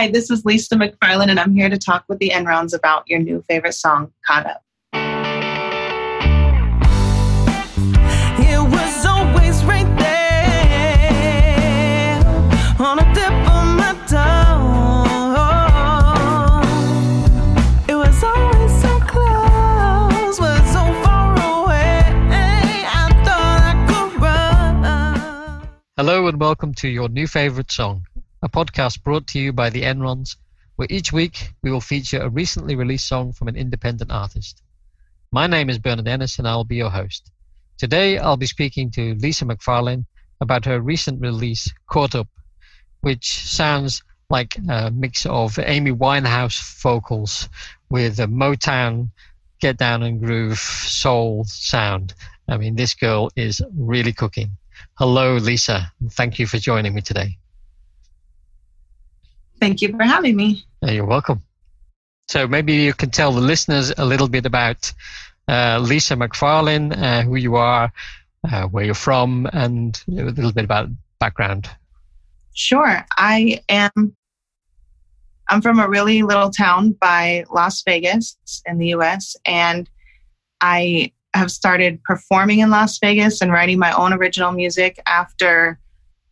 Hi, this is Lisa MacFarlane, and I'm here to talk with the Ennrons about your new favorite song, Caught Up. It was always right there on a tip of my tongue. It was always so close, but so far away. I thought I could run. Hello and welcome to your new favorite song, a podcast brought to you by the Ennrons, where each week we will feature a recently released song from an independent artist. My name is Bernard Ennis and I will be your host. Today I'll be speaking to Lisa MacFarlane about her recent release, Caught Up, which sounds like a mix of Amy Winehouse vocals with a Motown get down and groove soul sound. I mean, this girl is really cooking. Hello, Lisa. Thank you for joining me today. Thank you for having me. You're welcome. So maybe you can tell the listeners a little bit about uh, Lisa MacFarlane, uh, who you are, uh, where you're from, and a little bit about background. Sure. I am I'm from a really little town by Las Vegas in the US and I have started performing in Las Vegas and writing my own original music after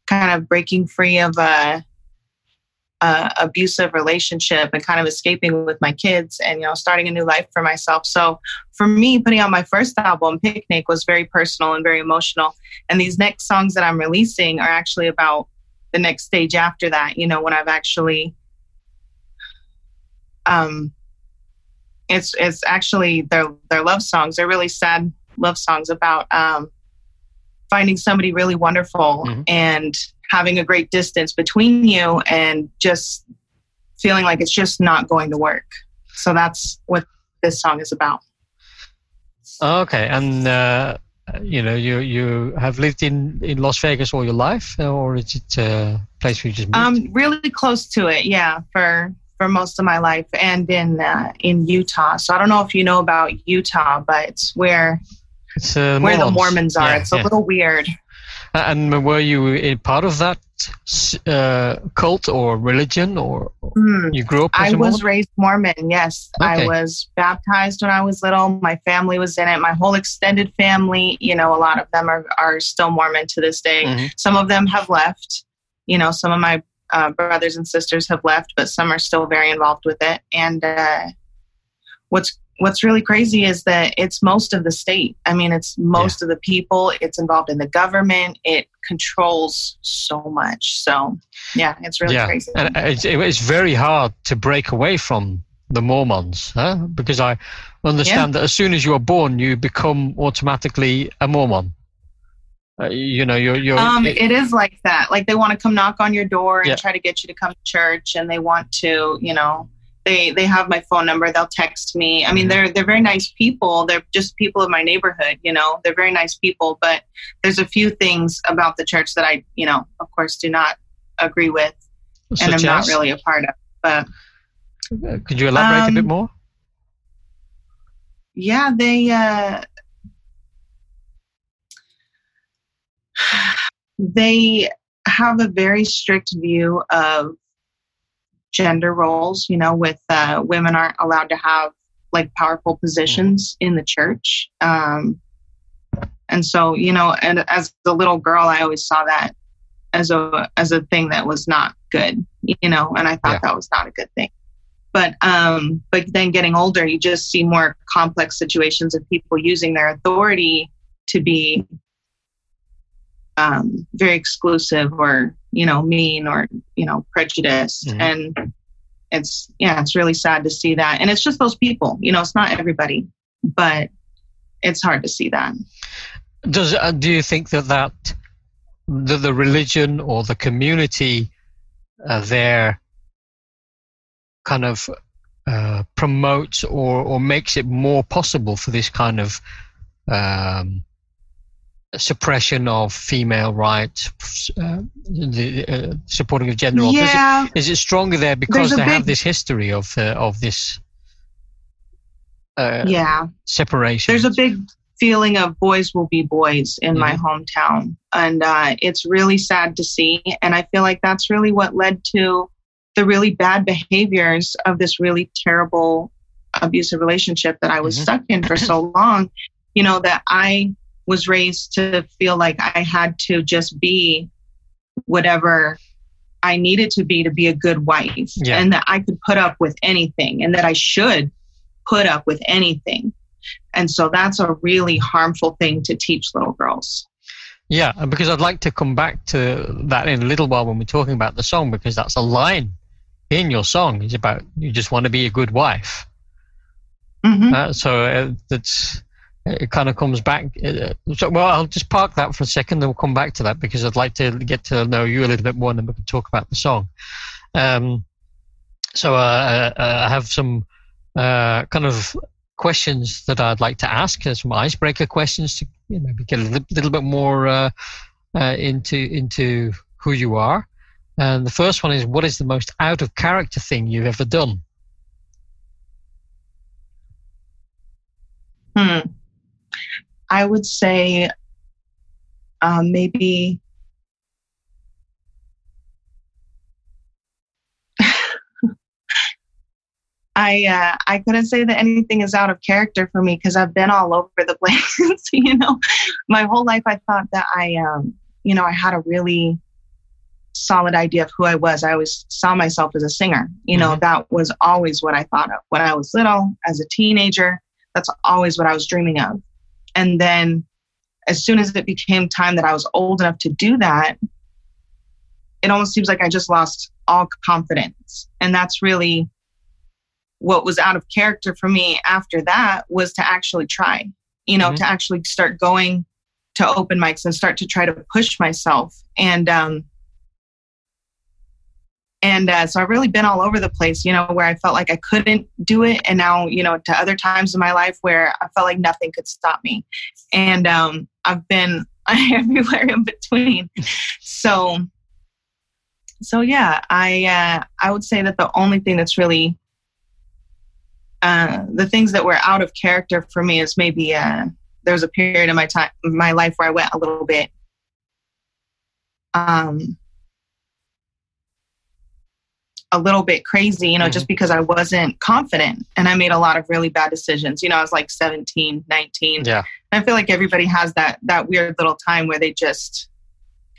kind of breaking free of a, a abusive relationship and kind of escaping with my kids and you know starting a new life for myself. So for me putting out my first album Picnic was very personal and very emotional and these next songs that I'm releasing are actually about the next stage after that, you know, when I've actually um it's it's actually their their love songs. They're really sad love songs about um finding somebody really wonderful Mhm. and having a great distance between you and just feeling like it's just not going to work. So that's what this song is about. Okay, and uh, you know you you have lived in in Las Vegas all your life, or is it a place where you just moved? Um, really close to it, yeah, for for most of my life, and in uh, in Utah. So I don't know if you know about Utah, but it's where it's uh, where the Mormons. Mormons are. Yeah, it's a yeah. little weird. And were you a part of that uh, cult or religion, or Hmm. you grew up as I was raised Mormon. Yes, Okay. I was baptized when I was little. My family was in it. My whole extended family, you know, a lot of them are are still Mormon to this day. Mhm. Some of them have left. You know, some of my uh, brothers and sisters have left, but some are still very involved with it. And uh, what's what's really crazy is that it's most of the state. I mean, it's most of the people. It's involved in the government. It controls so much. So, yeah, it's really yeah, crazy. and it's, it's very hard to break away from the Mormons, huh? because I understand that as soon as you are born, you become automatically a Mormon. Uh, you know, you're you're. Um, it- it is like that. Like they want to come knock on your door and Yeah. try to get you to come to church, and they want to, you know, they they have my phone number. They'll text me. I mean, they're they're very nice people. They're just people of my neighborhood. You know, they're very nice people. But there's a few things about the church that I, you know, of course, do not agree with, and I'm not really a part of. But Uh, Could you elaborate a bit Um, more? yeah, they uh, they have a very strict view of gender roles. You know, with uh, women aren't allowed to have like powerful positions in the church. Um, and so, you know, and as a little girl, I always saw that as a as a thing that was not good. You know, and I thought Yeah. that was not a good thing but um but then getting older you just see more complex situations of people using their authority to be um very exclusive or you know mean or you know prejudiced. Mhm. and it's yeah it's really sad to see that. And it's just those people you know it's not everybody but it's hard to see that. Does uh, do you think that that the, the religion or the community uh, there kind of uh, promotes or or makes it more possible for this kind of um, suppression of female rights, uh, the uh, supporting of gender? Yeah Is it stronger there because There's they have this history of uh, of this uh, yeah separation? there's a big feeling of boys will be boys in my Mhm. hometown and uh, it's really sad to see and i feel like that's really what led to the really bad behaviors of this really terrible abusive relationship that I was Mhm. stuck in for so long, you know, that I was raised to feel like I had to just be whatever I needed to be to be a good wife Yeah. and that I could put up with anything and that I should put up with anything. And so that's a really harmful thing to teach little girls. Yeah, because I'd like to come back to that in a little while when we're talking about the song, because that's a line in your song. It's about you just want to be a good wife. Mhm. Uh, so uh, that's it. Kind of comes back. Uh, so, well, I'll just park that for a second, then we'll come back to that because I'd like to get to know you a little bit more, and then we can talk about the song. Um, so uh, uh, I have some uh, kind of questions that I'd like to ask, uh, some icebreaker questions to you know, maybe get a little, little bit more uh, uh, into into who you are. And the first one is, what is the most out of character thing you've ever done? Hmm. I would say um, maybe I uh, I couldn't say that anything is out of character for me because I've been all over the place. you know, my whole life I thought that I um you know I had a really solid idea of who I was. I always saw myself as a singer. You know, that was always what I thought of when I was little, as a teenager. That's always what I was dreaming of. And then as soon as it became time that I was old enough to do that, it almost seems like I just lost all confidence. And that's really what was out of character for me after that was to actually try, you know, Mhm. to actually start going to open mics and start to try to push myself. And, um, and uh, so I've really been all over the place, you know, where I felt like I couldn't do it. And now, you know, to other times in my life where I felt like nothing could stop me. And um, I've been everywhere in between. So, so yeah, I uh, I would say that the only thing that's really uh, the things that were out of character for me is maybe uh, there was a period in my time, my life where I went a little bit, um, a little bit crazy, you know, Mhm. just because I wasn't confident and I made a lot of really bad decisions. You know, I was like 17, 19. Yeah. And I feel like everybody has that that weird little time where they just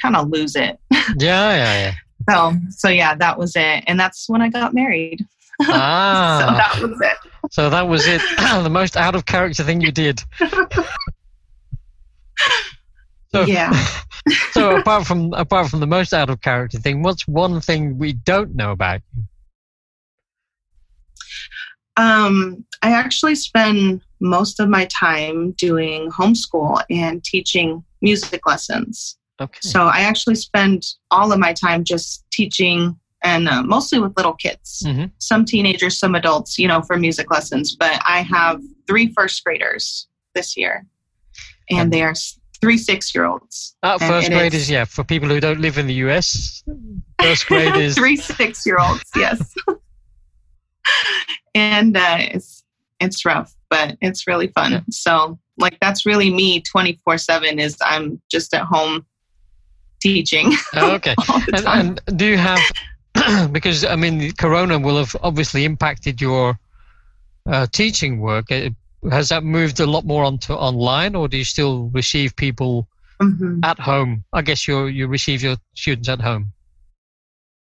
kind of lose it. Yeah, yeah, yeah. So, so yeah, that was it. And that's when I got married. Ah. So that was it. so that was it. the most out of character thing you did. So, Yeah. so apart from apart from the most out of character thing, what's one thing we don't know about you? Um, I actually spend most of my time doing homeschool and teaching music lessons. Okay. So I actually spend all of my time just teaching and uh, mostly with little kids, Mhm. some teenagers, some adults, you know, for music lessons. But I have three first graders this year, and they are three six year olds. Uh, and first grade is- yeah for people who don't live in the US. First grade is three six year olds, yes. and uh, it's it's rough, but it's really fun. Yeah. So like that's really me twenty four seven. Is I'm just at home teaching Oh, okay. And, and do you have because I mean Corona will have obviously impacted your uh, teaching work. Has that moved a lot more onto online, or do you still receive people Mhm. at home? I guess you you receive your students at home.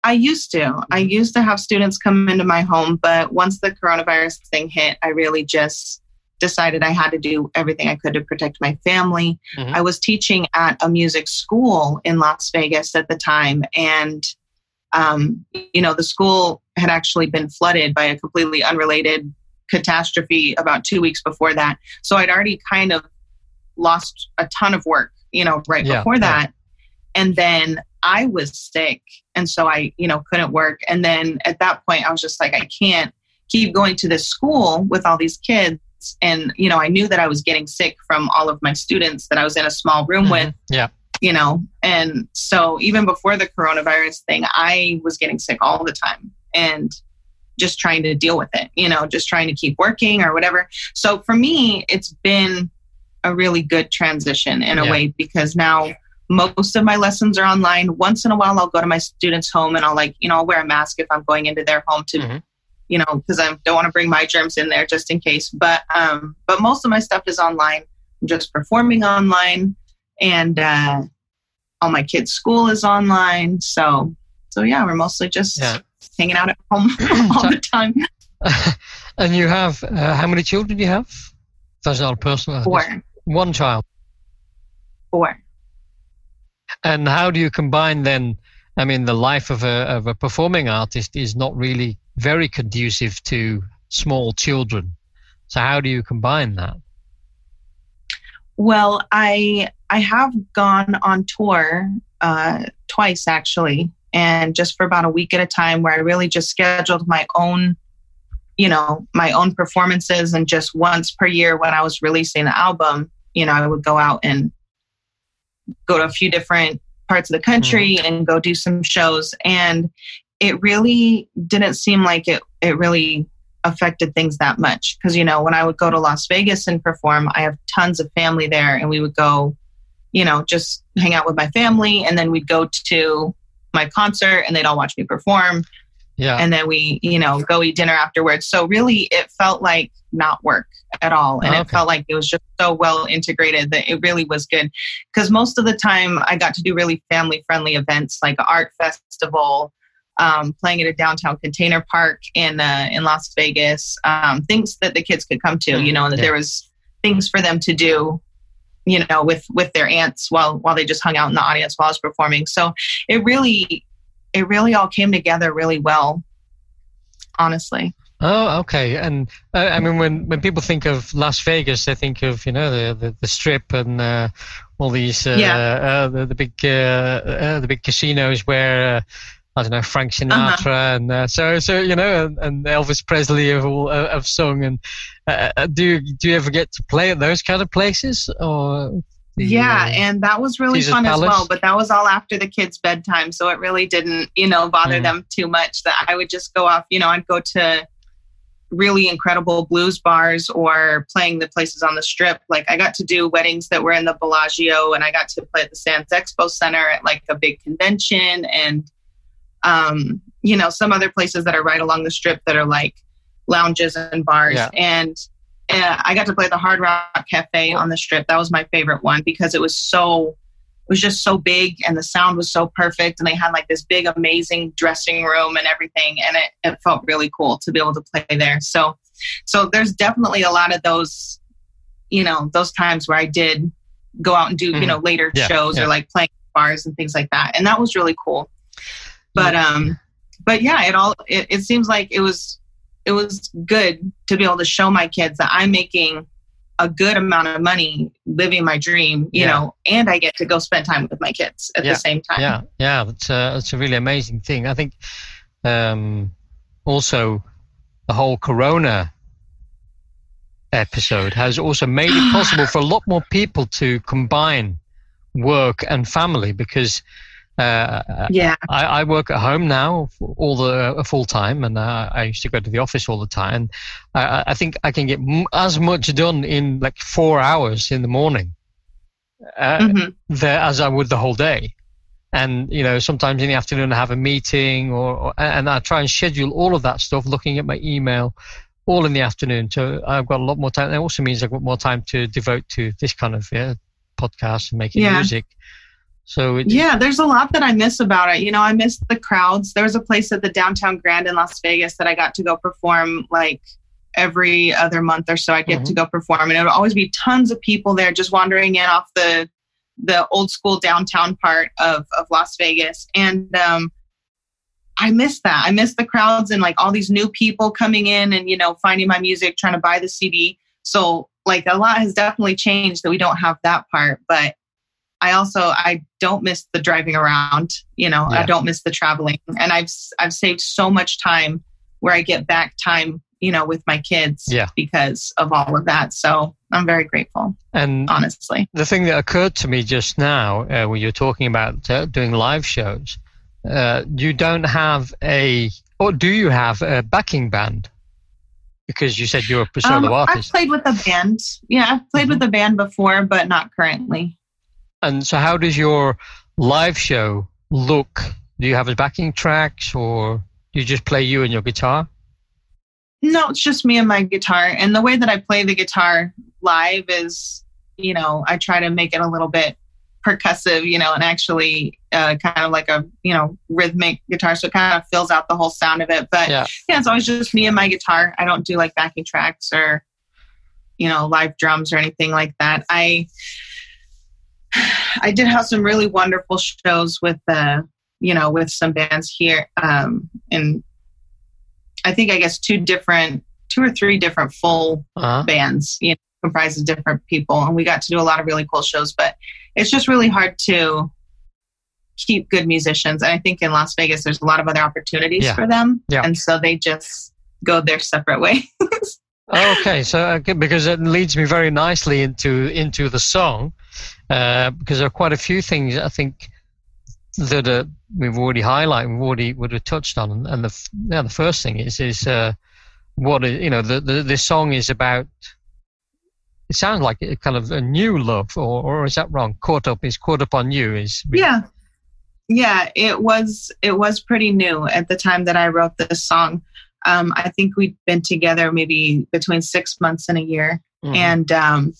I used to. I used to have students come into my home, but once the coronavirus thing hit, I really just decided I had to do everything I could to protect my family. Mhm. I was teaching at a music school in Las Vegas at the time, and um, you know the school had actually been flooded by a completely unrelated catastrophe about two weeks before that. So I'd already kind of lost a ton of work, you know, right Yeah, before that. And then I was sick. And so I, you know, couldn't work. And then at that point, I was just like, I can't keep going to this school with all these kids. And, you know, I knew that I was getting sick from all of my students that I was in a small room with Mhm. Yeah. you know and so even before the coronavirus thing i was getting sick all the time and just trying to deal with it you know just trying to keep working or whatever so for me it's been a really good transition in a Yeah. way because now most of my lessons are online. Once in a while, I'll go to my students' home and I'll like, you know, I'll wear a mask if I'm going into their home to, Mhm. you know, because I don't want to bring my germs in there just in case. But um, but most of my stuff is online. I'm just performing online, and uh, all my kids' school is online. So so yeah, we're mostly just Yeah. Hanging out at home all So- the time. and you have uh, how many children do you have? That's not personal. Four, One child. four. And how do you combine then? I mean, the life of a of a performing artist is not really very conducive to small children. So how do you combine that? Well, I I have gone on tour uh, twice actually, and just for about a week at a time, where I really just scheduled my own, you know, my own performances, and just once per year when I was releasing the album, you know, I would go out and go to a few different parts of the country mm-hmm. and go do some shows, and it really didn't seem like it it really affected things that much. Because you know when i would go to las vegas and perform i have tons of family there and we would go you know just hang out with my family. And then we'd go to my concert and they'd all watch me perform Yeah. and then we you know go eat dinner afterwards so really it felt like not work at all and it Okay. felt like it was just so well integrated that it really was good because most of the time i got to do really family friendly events like art festival um, playing at a downtown container park in uh, in las vegas um, things that the kids could come to you know and that Yeah. there was things for them to do you know with with their aunts while while they just hung out in the audience while i was performing so it really it really all came together really well honestly Oh, okay. And uh, I mean, when, when people think of Las Vegas, they think of you know the the, the strip and uh, all these uh, Yeah. uh, the, the big uh, uh, the big casinos where uh, I don't know Frank Sinatra and uh, so so you know and, and Elvis Presley have all uh, have sung. And uh, uh, do you, do you ever get to play at those kind of places or? the, yeah uh, and that was really Caesar's fun as well but that was all after the kids bedtime so it really didn't you know bother Mm. them too much that i would just go off you know i'd go to really incredible blues bars or playing the places on the strip like i got to do weddings that were in the bellagio and i got to play at the sands expo center at like a big convention and um you know some other places that are right along the strip that are like lounges and bars Yeah. and uh, I got to play the Hard Rock Cafe on the strip. That was my favorite one because it was so, it was just so big and the sound was so perfect. And they had like this big, amazing dressing room and everything. And it, it felt really cool to be able to play there. So, so there's definitely a lot of those, you know, those times where I did go out and do, Mhm. you know, later Yeah, shows yeah. or like playing bars and things like that. And that was really cool. But, um, but yeah, it all, it, it seems like it was, it was good to be able to show my kids that I'm making a good amount of money living my dream, you Yeah. know, and I get to go spend time with my kids at Yeah. the same time. yeah yeah that's a, that's a really amazing thing i think um also the whole corona episode has also made it possible for a lot more people to combine work and family because uh, Yeah. I, I work at home now all the uh, full time, and uh, I used to go to the office all the time. I, I- think I can get m- as much done in like four hours in the morning uh, Mhm. there as I would the whole day. And you know, sometimes in the afternoon I have a meeting, or, or and I try and schedule all of that stuff, looking at my email, all in the afternoon. So I've got a lot more time. It also means I've got more time to devote to this kind of yeah, podcast and making Yeah. music. So Yeah, there's a lot that I miss about it. You know, I miss the crowds. There was a place at the downtown Grand in Las Vegas that I got to go perform like every other month or so. I'd get to go perform, and it would always be tons of people there just wandering in off the the old school downtown part of of Las Vegas. And um, I miss that. I miss the crowds and like all these new people coming in and you know finding my music, trying to buy the CD. So like a lot has definitely changed that we don't have that part, but I also I don't miss the driving around. You know, Yeah. I don't miss the traveling, and I've I've saved so much time where I get back time. You know, with my kids, Yeah. because of all of that. So I'm very grateful, and honestly. the thing that occurred to me just now uh, when you're talking about uh, doing live shows, uh, you don't have a, or do you have a backing band? Because you said you're a solo Um, I've played with a band. Yeah, I've played Mhm. with a band before, but not currently. And so, how does your live show look? Do you have a backing tracks, or do you just play you and your guitar? No, it's just me and my guitar. And the way that I play the guitar live is, you know, I try to make it a little bit percussive, you know, and actually uh, kind of like a, you know, rhythmic guitar. So it kind of fills out the whole sound of it. But Yeah. yeah, it's always just me and my guitar. I don't do like backing tracks or, you know, live drums or anything like that. I, I did have some really wonderful shows with, uh, you know, with some bands here. Um, and I think, I guess, two different, two or three different full Uh-huh. bands, you know, comprised of different people. And we got to do a lot of really cool shows, but it's just really hard to keep good musicians. And I think in Las Vegas, there's a lot of other opportunities Yeah. for them. Yeah. And so they just go their separate way. Okay, so okay, because it leads me very nicely into into the song, uh, because there are quite a few things I think that we've already highlighted, we've already would have touched on, and the yeah, the first thing is is uh, what you know the, the this song is about. It sounds like a kind of a new love, or or is that wrong? Caught up is caught up on you is yeah. Yeah, it was it was pretty new at the time that I wrote this song. Um, I think we'd been together maybe between six months and a year. Mhm. and um,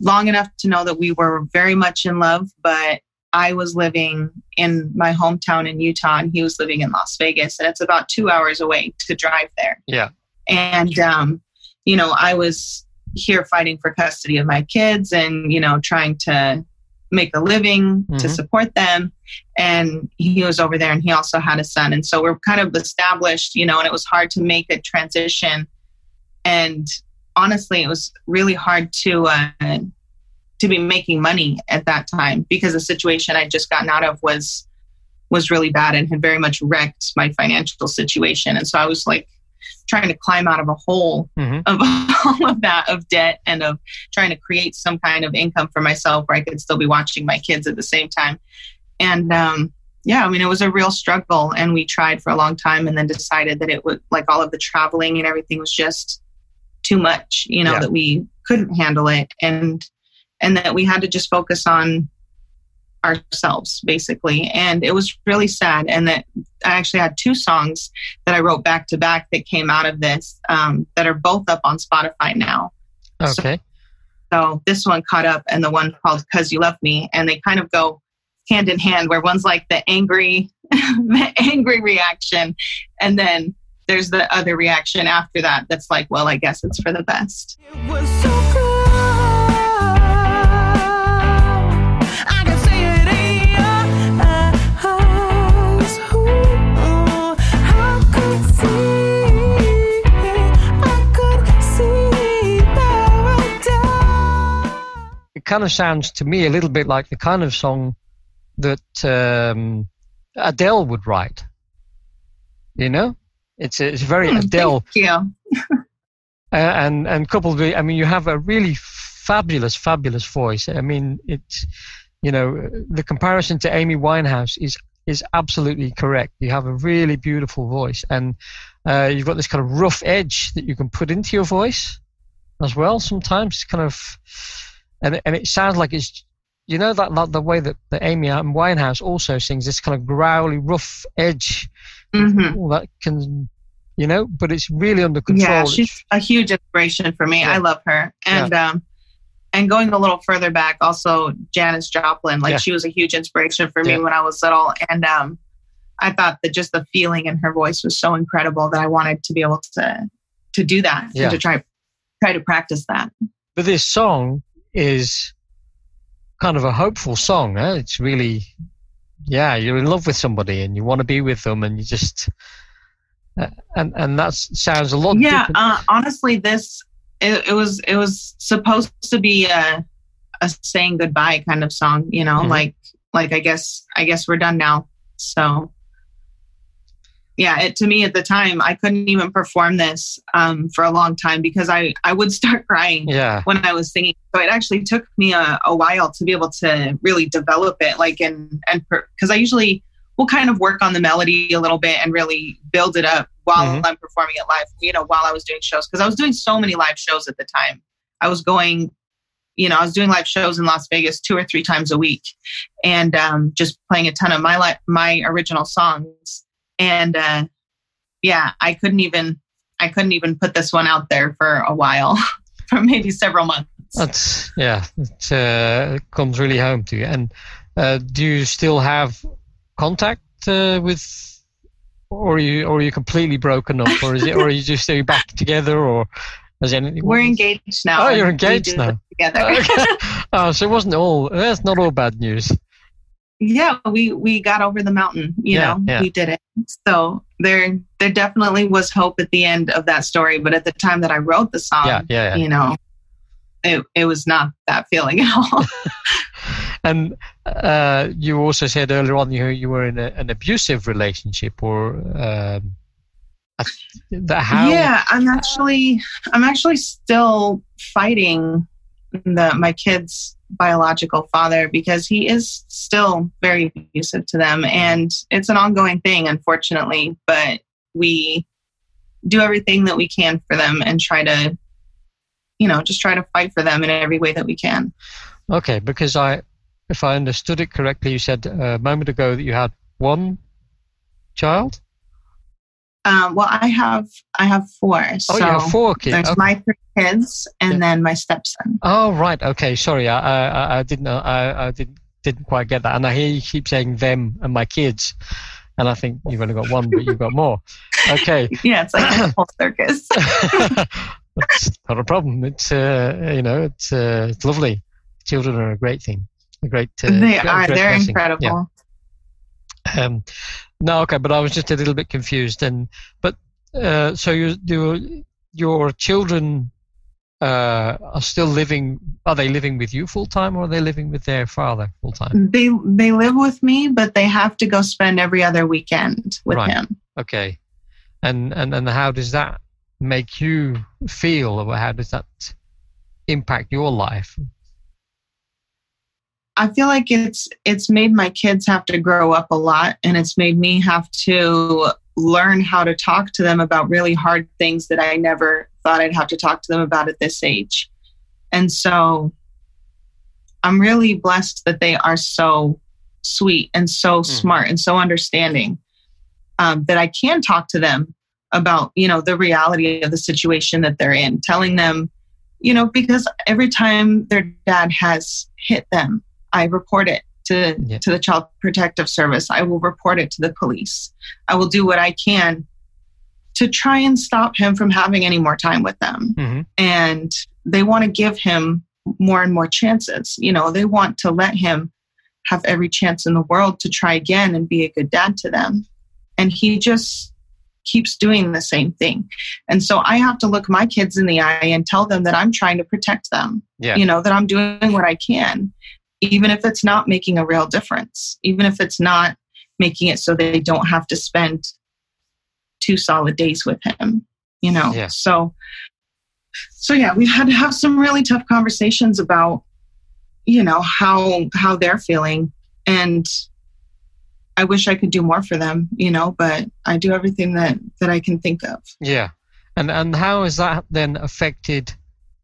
long enough to know that we were very much in love. But I was living in my hometown in Utah, and he was living in Las Vegas, and it's about two hours away to drive there. Yeah. And um, you know, I was here fighting for custody of my kids, and you know, trying to make a living to Mhm. support them. And he was over there, and he also had a son, and so we're kind of established, you know, and it was hard to make a transition. And honestly, it was really hard to uh, to be making money at that time because the situation I'd just gotten out of was was really bad and had very much wrecked my financial situation. And so I was like trying to climb out of a hole Mhm. of all of that of debt and of trying to create some kind of income for myself where I could still be watching my kids at the same time. And um, yeah, I mean, it was a real struggle, and we tried for a long time, and then decided that it would like all of the traveling and everything was just too much, you know, Yeah. that we couldn't handle it, and and that we had to just focus on ourselves basically and it was really sad and that i actually had two songs that i wrote back to back that came out of this um, that are both up on spotify now okay, so this one caught up and the one called Cause You Love Me. And they kind of go hand in hand where one's like the angry the angry reaction and then there's the other reaction after that that's like, well, I guess it's for the best. It was so close. I can see it in your eyes. Ooh, I could see, I could see paradise. it kind of sounds to me a little bit like the kind of song that um, Adele would write. You know, it's it's very Hmm, Adele, Thank you. uh, and and coupled with, I mean, you have a really fabulous, fabulous voice. I mean, it's you know, the comparison to Amy Winehouse is is absolutely correct. You have a really beautiful voice, and uh, you've got this kind of rough edge that you can put into your voice as well. Sometimes it's kind of, and and it sounds like it's. You know that, that the way that, that Amy Winehouse also sings this kind of growly, rough edge hmm that can, you know, but it's really under control. Yeah, she's a huge inspiration for me. Yeah. I love her. And um and going a little further back, also Janis Joplin, like Yeah. she was a huge inspiration for me Yeah. when I was little. And um I thought that just the feeling in her voice was so incredible that I wanted to be able to to do that Yeah. and to try try to practice that. But this song is kind of a hopeful song. Eh? It's really, yeah, you're in love with somebody and you want to be with them, and you just, uh, and and that sounds a lot. yeah uh, honestly this it, it was it was supposed to be a a saying goodbye kind of song you know Mhm. like like i guess i guess we're done now so yeah it to me at the time i couldn't even perform this um, for a long time because i i would start crying yeah, when I was singing. So it actually took me a, a while to be able to really develop it, like and and because I usually will kind of work on the melody a little bit and really build it up while Mhm. I'm performing it live. You know, while I was doing shows because I was doing so many live shows at the time. I was going you know, I was doing live shows in Las Vegas two or three times a week, and um, just playing a ton of my li- my original songs. And uh, yeah, I couldn't even I couldn't even put this one out there for a while, for maybe several months. That's yeah, it uh, comes really home to you. And uh, do you still have contact uh, with, or are you or are you completely broken up, or is it, or are you just are you back together, or has anything? We're engaged now. Oh, you're engaged now. Together. Okay. oh, so it wasn't all. That's not all bad news. Yeah, we we got over the mountain. You Yeah, know, yeah. we did it. So there there definitely was hope at the end of that story. But at the time that I wrote the song, yeah, yeah, yeah. you know, it it was not that feeling at all. And uh, you also said earlier on you you were in a, an abusive relationship, or um, the how? Yeah, I'm actually I'm actually still fighting the my kid's biological father because he is still very abusive to them and it's an ongoing thing unfortunately, but we do everything that we can for them and try to you know, just try to fight for them in every way that we can. Okay, because I, if I understood it correctly, you said a moment ago that you had one child. Um, well, I have I have four. Oh, so you have four kids. there's Okay. my three kids and Yeah. then my stepson. Oh, right. Okay. Sorry, I, I, I- didn't. I, I didn't didn't quite get that. And I hear you keep saying them and my kids, and I think you've only got one, but you've got more. Okay. Yeah, it's like a whole circus. That's not a problem. It's uh, you know, it's uh, it's lovely. Children are a great thing. A great. Uh, they great- are. great They're blessing. incredible. Yeah. Um, no, okay, but I was just a little bit confused. And but uh, so you your your children uh, are still living. Are they living with you full time, or are they living with their father full time? They they live with me, but they have to go spend every other weekend with Right. him. Okay, and and and how does that make you feel, or how does that impact your life? I feel like it's it's made my kids have to grow up a lot, and it's made me have to learn how to talk to them about really hard things that I never thought I'd have to talk to them about at this age. And so I'm really blessed that they are so sweet and so smart and so understanding um, that I can talk to them about, you know, the reality of the situation that they're in, telling them, you know, because every time their dad has hit them, I report it to, Yeah. to the Child Protective Service. I will report it to the police. I will do what I can to try and stop him from having any more time with them hmm and they want to give him more and more chances. You know, they want to let him have every chance in the world to try again and be a good dad to them. And he just keeps doing the same thing. And so I have to look my kids in the eye and tell them that I'm trying to protect them, Yeah. you know, that I'm doing what I can, even if it's not making a real difference, even if it's not making it so they don't have to spend two solid days with him, you know. Yeah. So so yeah, we've had to have some really tough conversations about you know how how they're feeling and I wish I could do more for them, you know, but I do everything that that I can think of. Yeah, and and how has that then affected?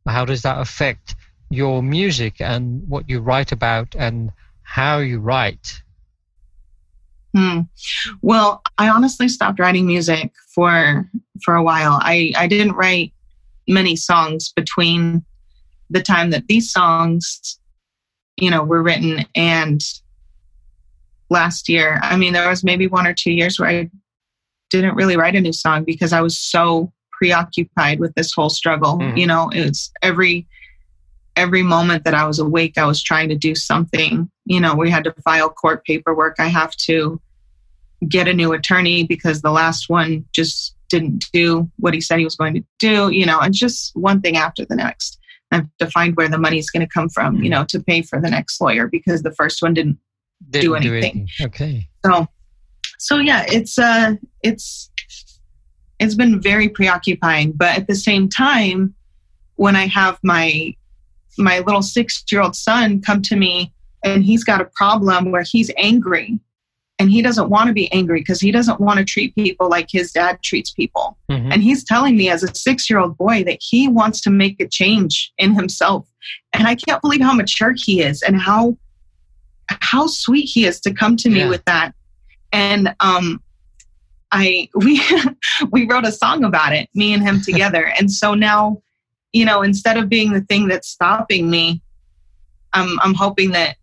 How does that affect your music and what you write about and how you write? Hmm. Well, I honestly stopped writing music for for a while. I I didn't write many songs between the time that these songs, you know, were written and last year. I mean, there was maybe one or two years where I didn't really write a new song because I was so preoccupied with this whole struggle. Mhm. You know, it's every every moment that I was awake, I was trying to do something. You know, we had to file court paperwork. I have to get a new attorney because the last one just didn't do what he said he was going to do. You know, and just one thing after the next. I have to find where the money's going to come from, you know, to pay for the next lawyer because the first one didn't. Didn't anything. Okay. So, so yeah, it's uh, it's it's been very preoccupying. But at the same time, when I have my my little six year old son come to me and he's got a problem where he's angry and he doesn't want to be angry because he doesn't want to treat people like his dad treats people. Mhm. And he's telling me as a six year old boy that he wants to make a change in himself. And I can't believe how mature he is and how how sweet he is to come to me Yeah. with that. And um I we we wrote a song about it, me and him together. and so now, you know, instead of being the thing that's stopping me, I'm I'm hoping that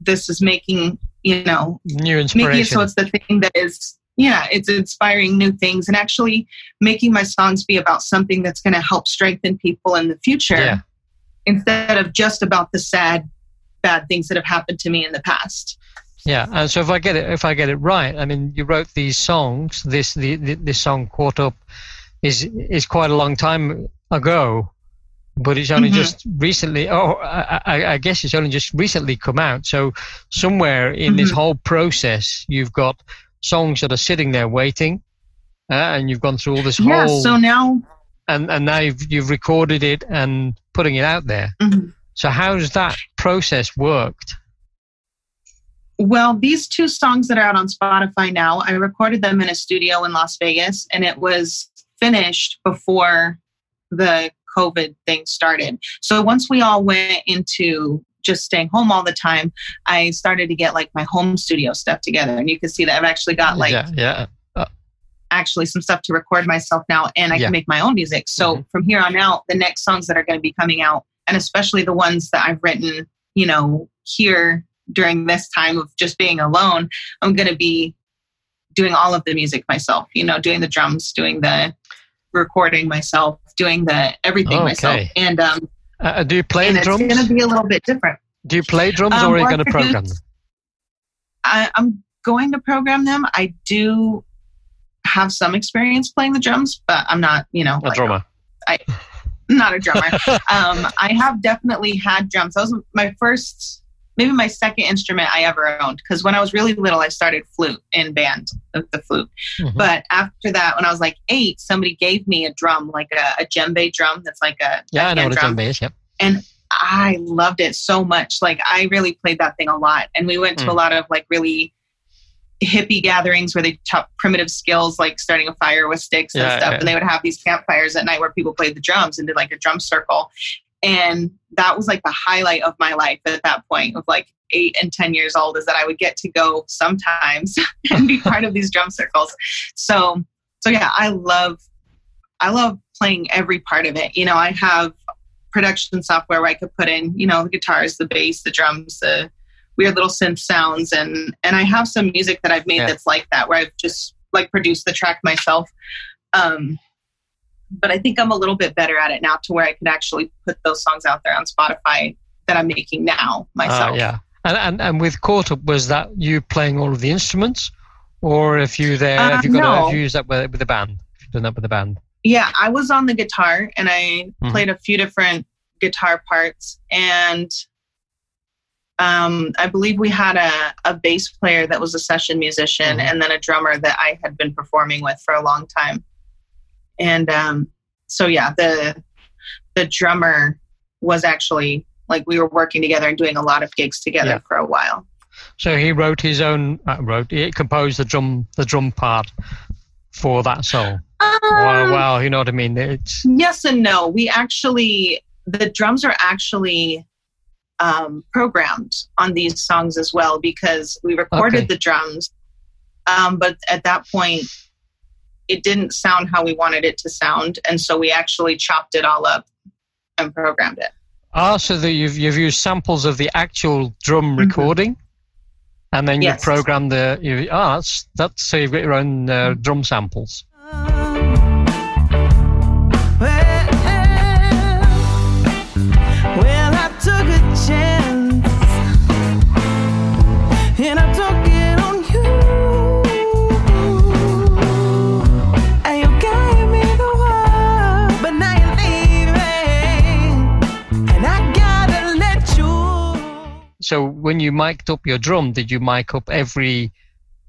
this is making, you know, New making it so it's the thing that is yeah it's inspiring new things and actually making my songs be about something that's going to help strengthen people in the future Yeah. instead of just about the sad bad things that have happened to me in the past Yeah, and so if I get it, if I get it right, I mean, you wrote these songs. This the, the this song "Caught Up" is is quite a long time ago, but it's only Mhm. just recently. Oh, I, I, guess it's only just recently come out. So somewhere in this Mhm. whole process, you've got songs that are sitting there waiting, uh, and you've gone through all this yeah whole, so now and and now you've you've recorded it and putting it out there. mhm. So how's that process worked? well these two songs that are out on spotify now i recorded them in a studio in las vegas and it was finished before the covid thing started so once we all went into just staying home all the time i started to get like my home studio stuff together and you can see that i've actually got like yeah, yeah, actually some stuff to record myself now and I Yeah. can make my own music. So Mhm. from here on out, the next songs that are going to be coming out, and especially the ones that I've written, you know, here during this time of just being alone, I'm going to be doing all of the music myself, you know, doing the drums, doing the recording myself, doing the everything myself. Okay. And um Uh, do you play the it's drums? going to be a little bit different. Do you play drums Um, or are you going to program them? I, I'm going to program them. I do have some experience playing the drums, but I'm not, you know, A like, drummer. not a drummer. um, I have definitely had drums. That was my first, maybe my second instrument I ever owned. Because when I was really little, I started flute in band, the, the flute. Mhm. But after that, when I was like eight, somebody gave me a drum, like a, a djembe drum. That's like a yeah, a I know what a drum. djembe is. Yep. And I loved it so much. Like I really played that thing a lot. And we went to Mm. a lot of like really hippie gatherings where they taught primitive skills like starting a fire with sticks and Yeah, stuff. yeah. And they would have these campfires at night where people played the drums and did like a drum circle. And that was like the highlight of my life at that point of like eight and 10 years old is that I would get to go sometimes and be part of these drum circles. So, so yeah, I love, I love playing every part of it. You know, I have production software where I could put in, you know, the guitars, the bass, the drums, the weird little synth sounds, and and I have some music that I've made Yeah. that's like that, where I've just like produced the track myself. Um, but I think I'm a little bit better at it now, to where I could actually put those songs out there on Spotify that I'm making now myself. Ah, yeah. And, and and with Caught Up, was that you playing all of the instruments, or if you there, Uh, have you got no. have you used that with, with the band? Have done that with the band? Yeah, I was on the guitar and I Mhm. played a few different guitar parts and um, I believe we had a, a bass player that was a session musician Mhm. and then a drummer that I had been performing with for a long time. And um, so yeah, the the drummer was actually like we were working together and doing a lot of gigs together Yeah. for a while. So he wrote his own, uh, wrote, he composed the drum, the drum part for that song. Um, wow, you know what I mean? It's Yes and no. We actually, the drums are actually um, programmed on these songs as well because we recorded Okay. the drums, um, but at that point, it didn't sound how we wanted it to sound, and so we actually chopped it all up and programmed it. ah, so that you've you've used samples of the actual drum Mhm. recording, and then Yes. you've programmed the. You, ah, that's that's so you've got your own Mm-hmm. uh, drum samples. So when you mic'd up your drum, did you mic up every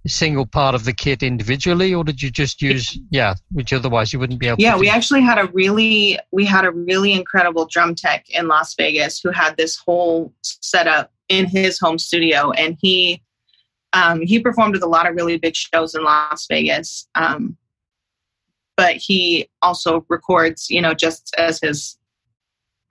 single part of the kit individually, or did you just use yeah, which otherwise you wouldn't be able? Yeah, we actually had a really we had a really incredible drum tech in Las Vegas who had this whole setup in his home studio, and he Um, he performed with a lot of really big shows in Las Vegas. Um, but he also records, you know, just as his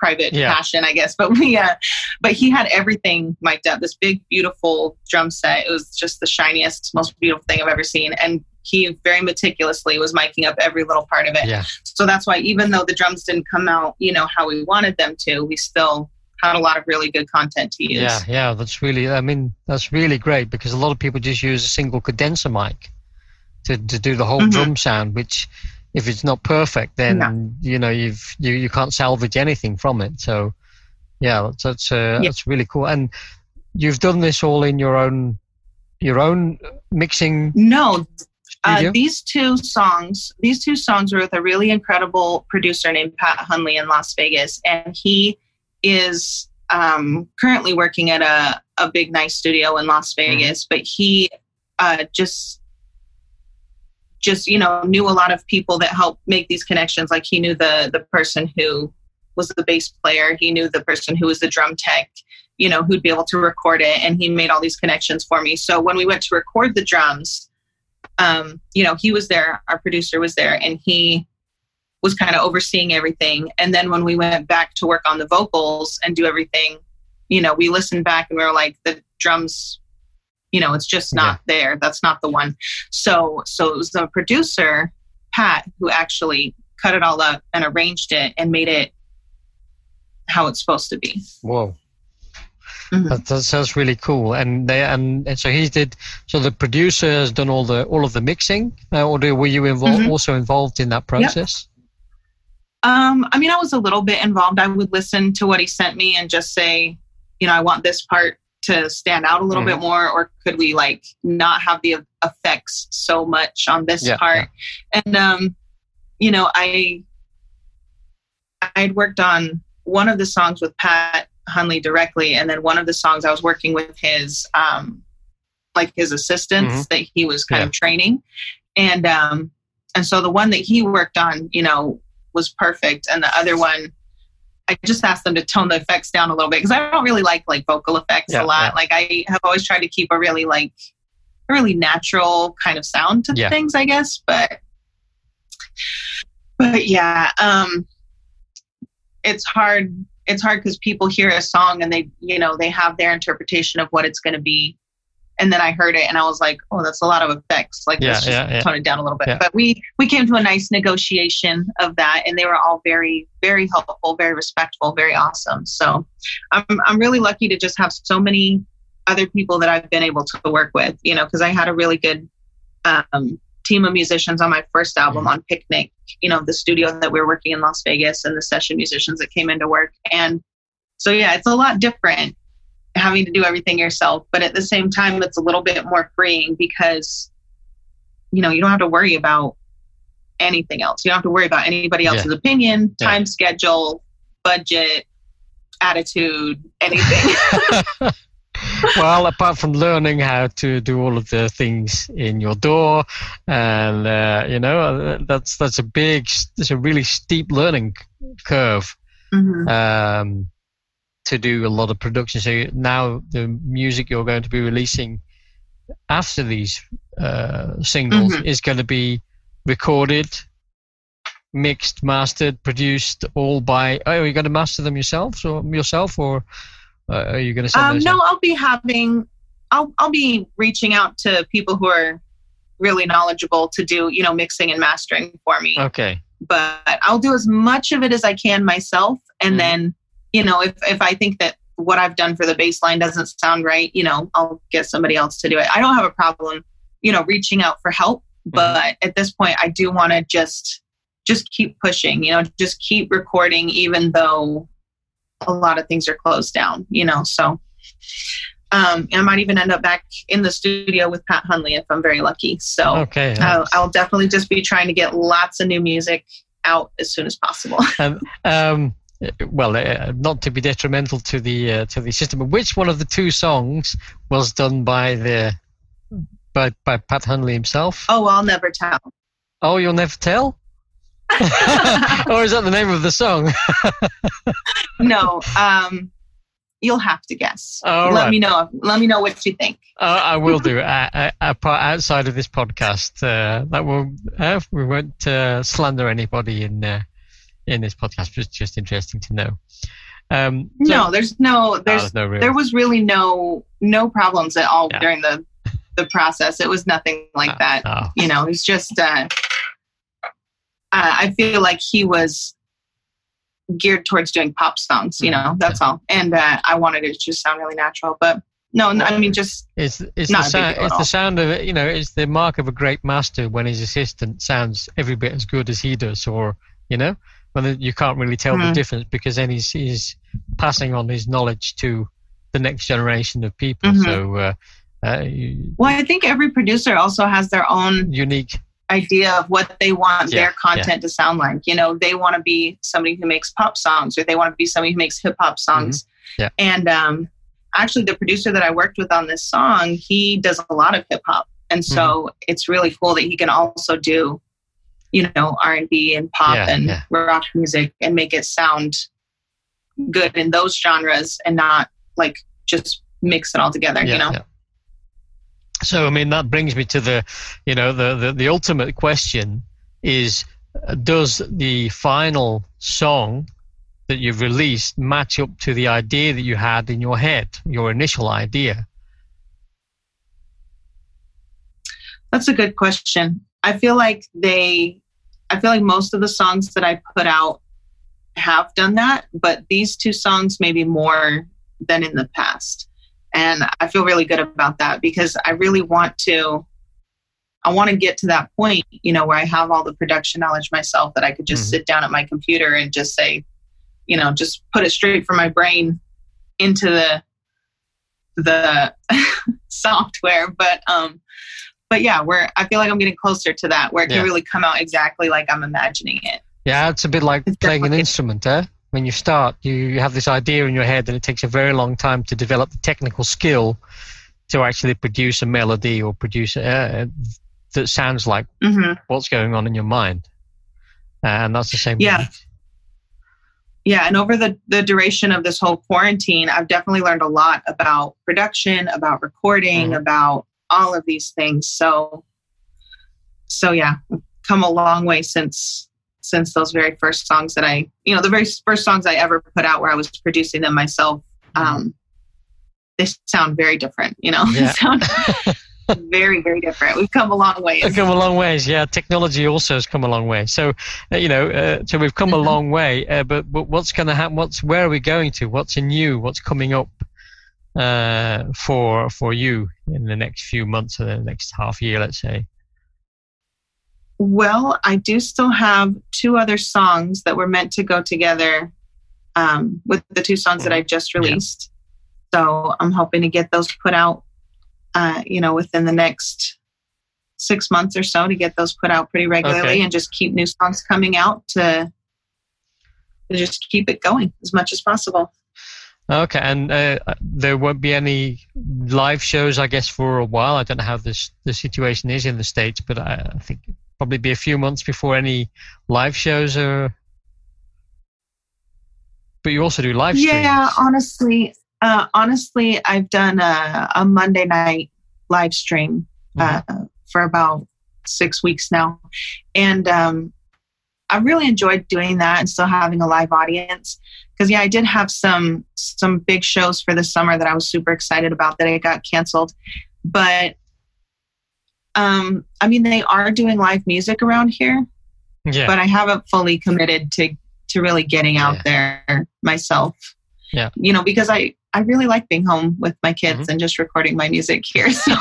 private Yeah. passion, I guess. But we, uh, but he had everything mic'd up. This big, beautiful drum set. It was just the shiniest, most beautiful thing I've ever seen. And he very meticulously was miking up every little part of it. Yeah. So that's why even though the drums didn't come out, you know, how we wanted them to, we still had a lot of really good content to use. Yeah, yeah, that's really. I mean, that's really great because a lot of people just use a single condenser mic to to do the whole Mhm. drum sound, which if it's not perfect, then you know you've you you can't salvage anything from it. So yeah, that's that's uh, Yeah. that's really cool. And you've done this all in your own your own mixing No, uh, these two songs, these two songs were with a really incredible producer named Pat Hunley in Las Vegas, and he is um, currently working at a a big nice studio in Las Vegas. But he uh, just just you know knew a lot of people that helped make these connections. Like he knew the the person who was the bass player, he knew the person who was the drum tech. You know, who'd be able to record it, and he made all these connections for me. So when we went to record the drums, um, you know, he was there, our producer was there, and he was kind of overseeing everything. And then when we went back to work on the vocals and do everything, you know, we listened back and we were like, the drums, you know, it's just not there. That's not the one. So, so it was the producer, Pat, who actually cut it all up and arranged it and made it how it's supposed to be. Whoa. Mhm. That, that sounds really cool, and they and, and so he did. So the producer has done all the all of the mixing, uh, or do, were you involved Mhm. also involved in that process? Um, I mean, I was a little bit involved. I would listen to what he sent me and just say, you know, I want this part to stand out a little Mhm. bit more, or could we like not have the effects so much on this Yeah, part? And um, you know, I I'd worked on one of the songs with Pat Hunley directly, and then one of the songs I was working with his um, like his assistants that he was kind Yeah. of training, and um, and so the one that he worked on, you know, was perfect, and the other one. I just asked them to tone the effects down a little bit because I don't really like like vocal effects Yeah, a lot. yeah. Like I have always tried to keep a really like a really natural kind of sound to Yeah. things, I guess. But but yeah, um, it's hard. It's hard because people hear a song and they you know they have their interpretation of what it's going to be, and then I heard it and I was like, oh, that's a lot of effects. Like Yeah, let's just yeah, yeah. tone it down a little bit. But we we came to a nice negotiation of that, and they were all very very helpful, very respectful, very awesome. So I'm I'm really lucky to just have so many other people that I've been able to work with. You know, because I had a really good um, team of musicians on my first album Mhm. on Picnic. You know, the studio that we were working in Las Vegas, and the session musicians that came into work, and so yeah, it's a lot different having to do everything yourself, but at the same time, it's a little bit more freeing because you know you don't have to worry about anything else. You don't have to worry about anybody Yeah. else's opinion, Yeah. time schedule, budget, attitude, anything. well, apart from learning how to do all of the things in your DAW, and uh, you know uh, that's that's a big, that's a really steep learning curve Mhm. um, to do a lot of production. So now the music you're going to be releasing after these uh, singles Mhm. is going to be recorded, mixed, mastered, produced, all by. Oh, are you going to master them yourselves or yourself, or uh, are you going to send Um, no, I'll be having, I'll, I'll be reaching out to people who are really knowledgeable to do, you know, mixing and mastering for me. Okay. But I'll do as much of it as I can myself. And Mhm. then, you know, if, if I think that what I've done for the baseline doesn't sound right, you know, I'll get somebody else to do it. I don't have a problem, you know, reaching out for help. But at this point, I do want to just, just keep pushing, you know, just keep recording, even though a lot of things are closed down, you know. So um, I might even end up back in the studio with Pat Hunley if I'm very lucky. So Okay. I'll, I'll definitely just be trying to get lots of new music out as soon as possible. Um, um, well, uh, not to be detrimental to the uh, to the system, but which one of the two songs was done by the by by Pat Hunley himself? oh, I'll never tell. Oh, you'll never tell. or is that the name of the song? no, um, you'll have to guess. All let right. me know. Let me know what you think. Uh, I will do. uh, uh, uh, outside of this podcast, uh, that will uh, we won't uh, slander anybody in uh, in this podcast. Just just interesting to know. Um, so- no, there's no No, there's no real. there was really no no problems at all Yeah. during the the process. It was nothing like no, that. no. You know, it's just uh, uh, I feel like he was geared towards doing pop songs. You Mhm. know, that's all. And uh, I wanted it to just sound really natural. But no, no, I mean, just It's it's Not the sound, it's the sound of it. You know, it's the mark of a great master when his assistant sounds every bit as good as he does, or you know, when you can't really tell the Mhm. difference because then he's he's passing on his knowledge to the next generation of people. Mhm. So. Uh, uh, you- well, I think every producer also has their own unique idea of what they want Yeah, their content to sound like. You know, they want to be somebody who makes pop songs or they want to be somebody who makes hip hop songs. Mm-hmm. Yeah. And um, actually, the producer that I worked with on this song, he does a lot of hip hop. And so Mm-hmm. it's really cool that he can also do, you know, R&B and pop Yeah, and yeah. rock music and make it sound good in those genres and not like just mix it all together, you know? So I mean that brings me to the, you know, the the, the ultimate question is, uh, does the final song that you've released match up to the idea that you had in your head, your initial idea? That's a good question. I feel like they, I feel like most of the songs that I put out have done that, but these two songs maybe more than in the past. And I feel really good about that because I really want to, I want to get to that point, you know, where I have all the production knowledge myself that I could just Mhm. sit down at my computer and just say, you know, just put it straight from my brain into the, the software. But, um, but yeah, we're, I feel like I'm getting closer to that where it can Yeah. really come out exactly like I'm imagining it. Yeah, it's a bit like It's playing an instrument, eh? When you start, you, you have this idea in your head, and it takes a very long time to develop the technical skill to actually produce a melody or produce a, that sounds like hmm what's going on in your mind. And that's the same. Yeah. with- yeah and over the the duration of this whole quarantine i've definitely learned a lot about production about recording Mhm. about all of these things so so yeah come a long way since since those very first songs that i you know the very first songs i ever put out where i was producing them myself um they sound very different you know Yeah. they sound very very different we've come a long way It's come a long ways. Yeah, technology also has come a long way. So, uh, you know, uh, so we've come a Mhm. long way. Uh, but, but what's going to happen? What's where are we going to? What's new? What's coming up uh, for for you in the next few months or the next half year, let's say? Well, I do still have two other songs that were meant to go together um, with the two songs that I just Yeah. released. So I'm hoping to get those put out, uh, you know, within the next six months or so to get those put out pretty regularly Okay. and just keep new songs coming out to, to just keep it going as much as possible. Okay, and uh, there won't be any live shows, I guess, for a while. I don't know how this the situation is in the states, but I, I think probably be a few months before any live shows are. But you also do live streams. Yeah, honestly, uh, honestly, I've done a, a Monday night live stream uh, for about six weeks now, and um, I really enjoyed doing that and still having a live audience. Because yeah, I did have some some big shows for the summer that I was super excited about that I got canceled, but um, I mean they are doing live music around here, yeah. but I haven't fully committed to to really getting out there myself. Yeah. You know, because I I really like being home with my kids Mhm. and just recording my music here. So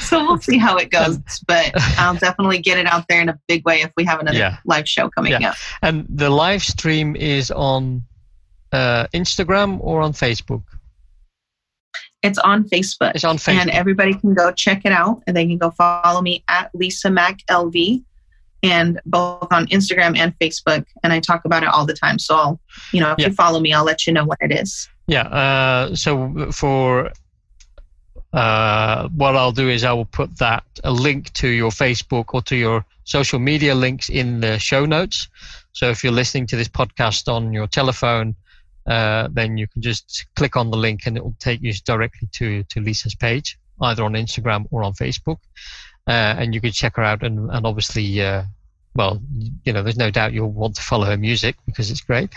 so we'll see how it goes, but I'll definitely get it out there in a big way if we have another Yeah. live show coming Yeah. up. And the live stream is on uh, Instagram or on Facebook? It's on Facebook. It's on Facebook. And everybody can go check it out and they can go follow me at Lisa Mac LV and both on Instagram and Facebook. And I talk about it all the time. So I'll, you know, if Yeah. you follow me, I'll let you know what it is. Yeah. Uh, so for uh, what I'll do is I will put that a link to your Facebook or to your social media links in the show notes. So if you're listening to this podcast on your telephone, uh, then you can just click on the link and it will take you directly to, to Lisa's page, either on Instagram or on Facebook. Uh, and you can check her out and, and obviously, uh, well, you know, there's no doubt you'll want to follow her music because it's great.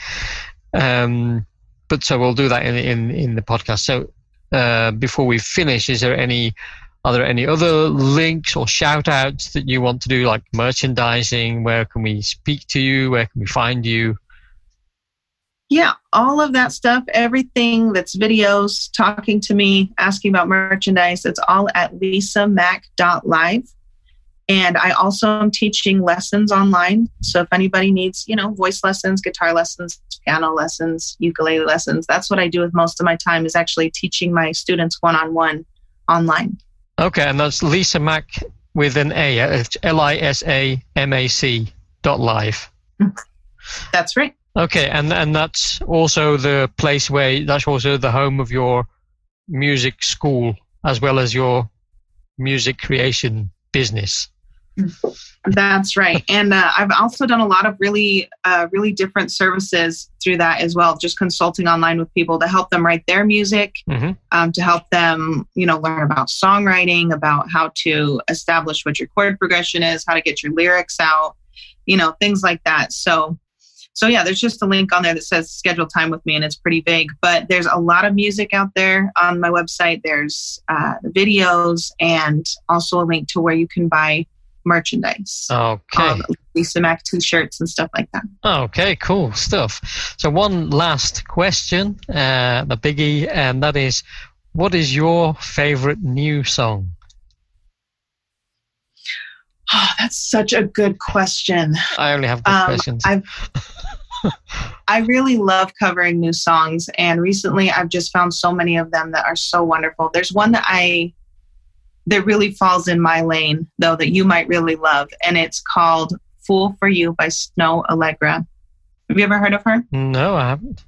Um, but so we'll do that in, in, in the podcast. So uh, before we finish, is there any are there any other links or shout outs that you want to do, like merchandising? Where can we speak to you? Where can we find you? Yeah, all of that stuff, everything that's videos, talking to me, asking about merchandise, it's all at lisamac.live. And I also am teaching lessons online. So if anybody needs, you know, voice lessons, guitar lessons, piano lessons, ukulele lessons, that's what I do with most of my time is actually teaching my students one on one online. Okay, and that's Lisa Mac with an A. uh, It's L I S A M A C dot live. That's right. Okay, and and that's also the place where that's also the home of your music school as well as your music creation business. That's right. And uh, I've also done a lot of really, uh, really different services through that as well, just consulting online with people to help them write their music, hmm um, to help them, you know, learn about songwriting, about how to establish what your chord progression is, how to get your lyrics out, you know, things like that. So, so yeah, there's just a link on there that says schedule time with me, and it's pretty vague. But there's a lot of music out there on my website. There's uh, videos and also a link to where you can buy merchandise, Okay. um, Lisa Mac t-shirts and stuff like that. Okay, cool stuff. So one last question, uh, the biggie, and that is, what is your favorite new song? Oh, that's such a good question. I only have good Um, questions. I've I really love covering new songs, and recently I've just found so many of them that are so wonderful. There's one that I that really falls in my lane, though, that you might really love, and it's called "Fool for You" by Snoh Aalegra. Have you ever heard of her? no, I haven't.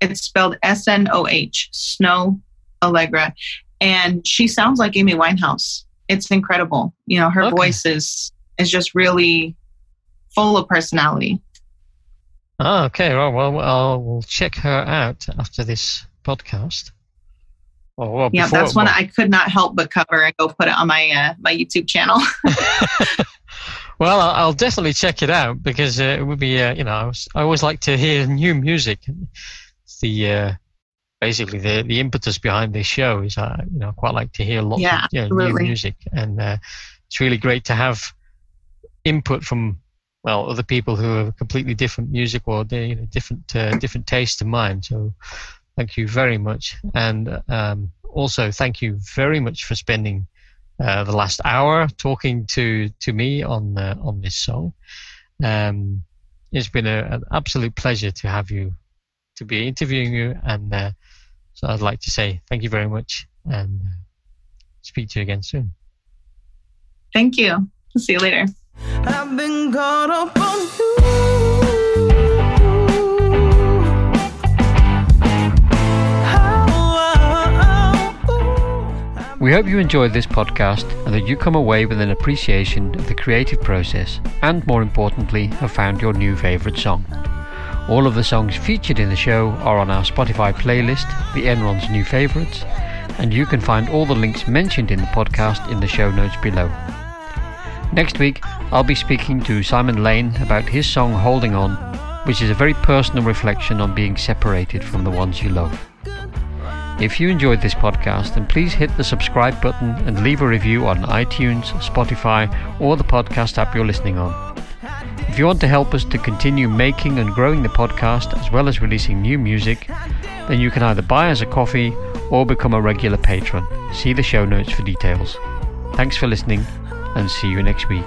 It's spelled S N O H, Snoh Aalegra, and she sounds like Amy Winehouse. It's incredible. You know, her Okay. voice is is just really full of personality. Oh, okay. Well, well, I'll we'll check her out after this podcast. Or, well, Yeah, before- that's one well- I could not help but cover and go put it on my uh, my YouTube channel. well, I'll, definitely check it out because uh, it would be, uh, you know, I, always like to hear new music. It's the uh, basically the the impetus behind this show is, uh, you know, quite like to hear lots Yeah, of you know, new music, and uh, it's really great to have input from well other people who have completely different music or they, you know, different uh, different taste to mine. So, thank you very much, and um, also thank you very much for spending uh, the last hour talking to to me on uh, on this song. Um, it's been a, an absolute pleasure to have you to be interviewing you, and uh, so I'd like to say thank you very much, and uh, speak to you again soon. Thank you. See you later. We hope you enjoyed this podcast and that you come away with an appreciation of the creative process and, more importantly, have found your new favourite song. All of the songs featured in the show are on our Spotify playlist, The Ennron's New Favourites, and you can find all the links mentioned in the podcast in the show notes below. Next week, I'll be speaking to Simon Lane about his song Holding On, which is a very personal reflection on being separated from the ones you love. If you enjoyed this podcast, then please hit the subscribe button and leave a review on iTunes, Spotify, or the podcast app you're listening on. If you want to help us to continue making and growing the podcast as well as releasing new music, then you can either buy us a coffee or become a regular patron. See the show notes for details. Thanks for listening and see you next week.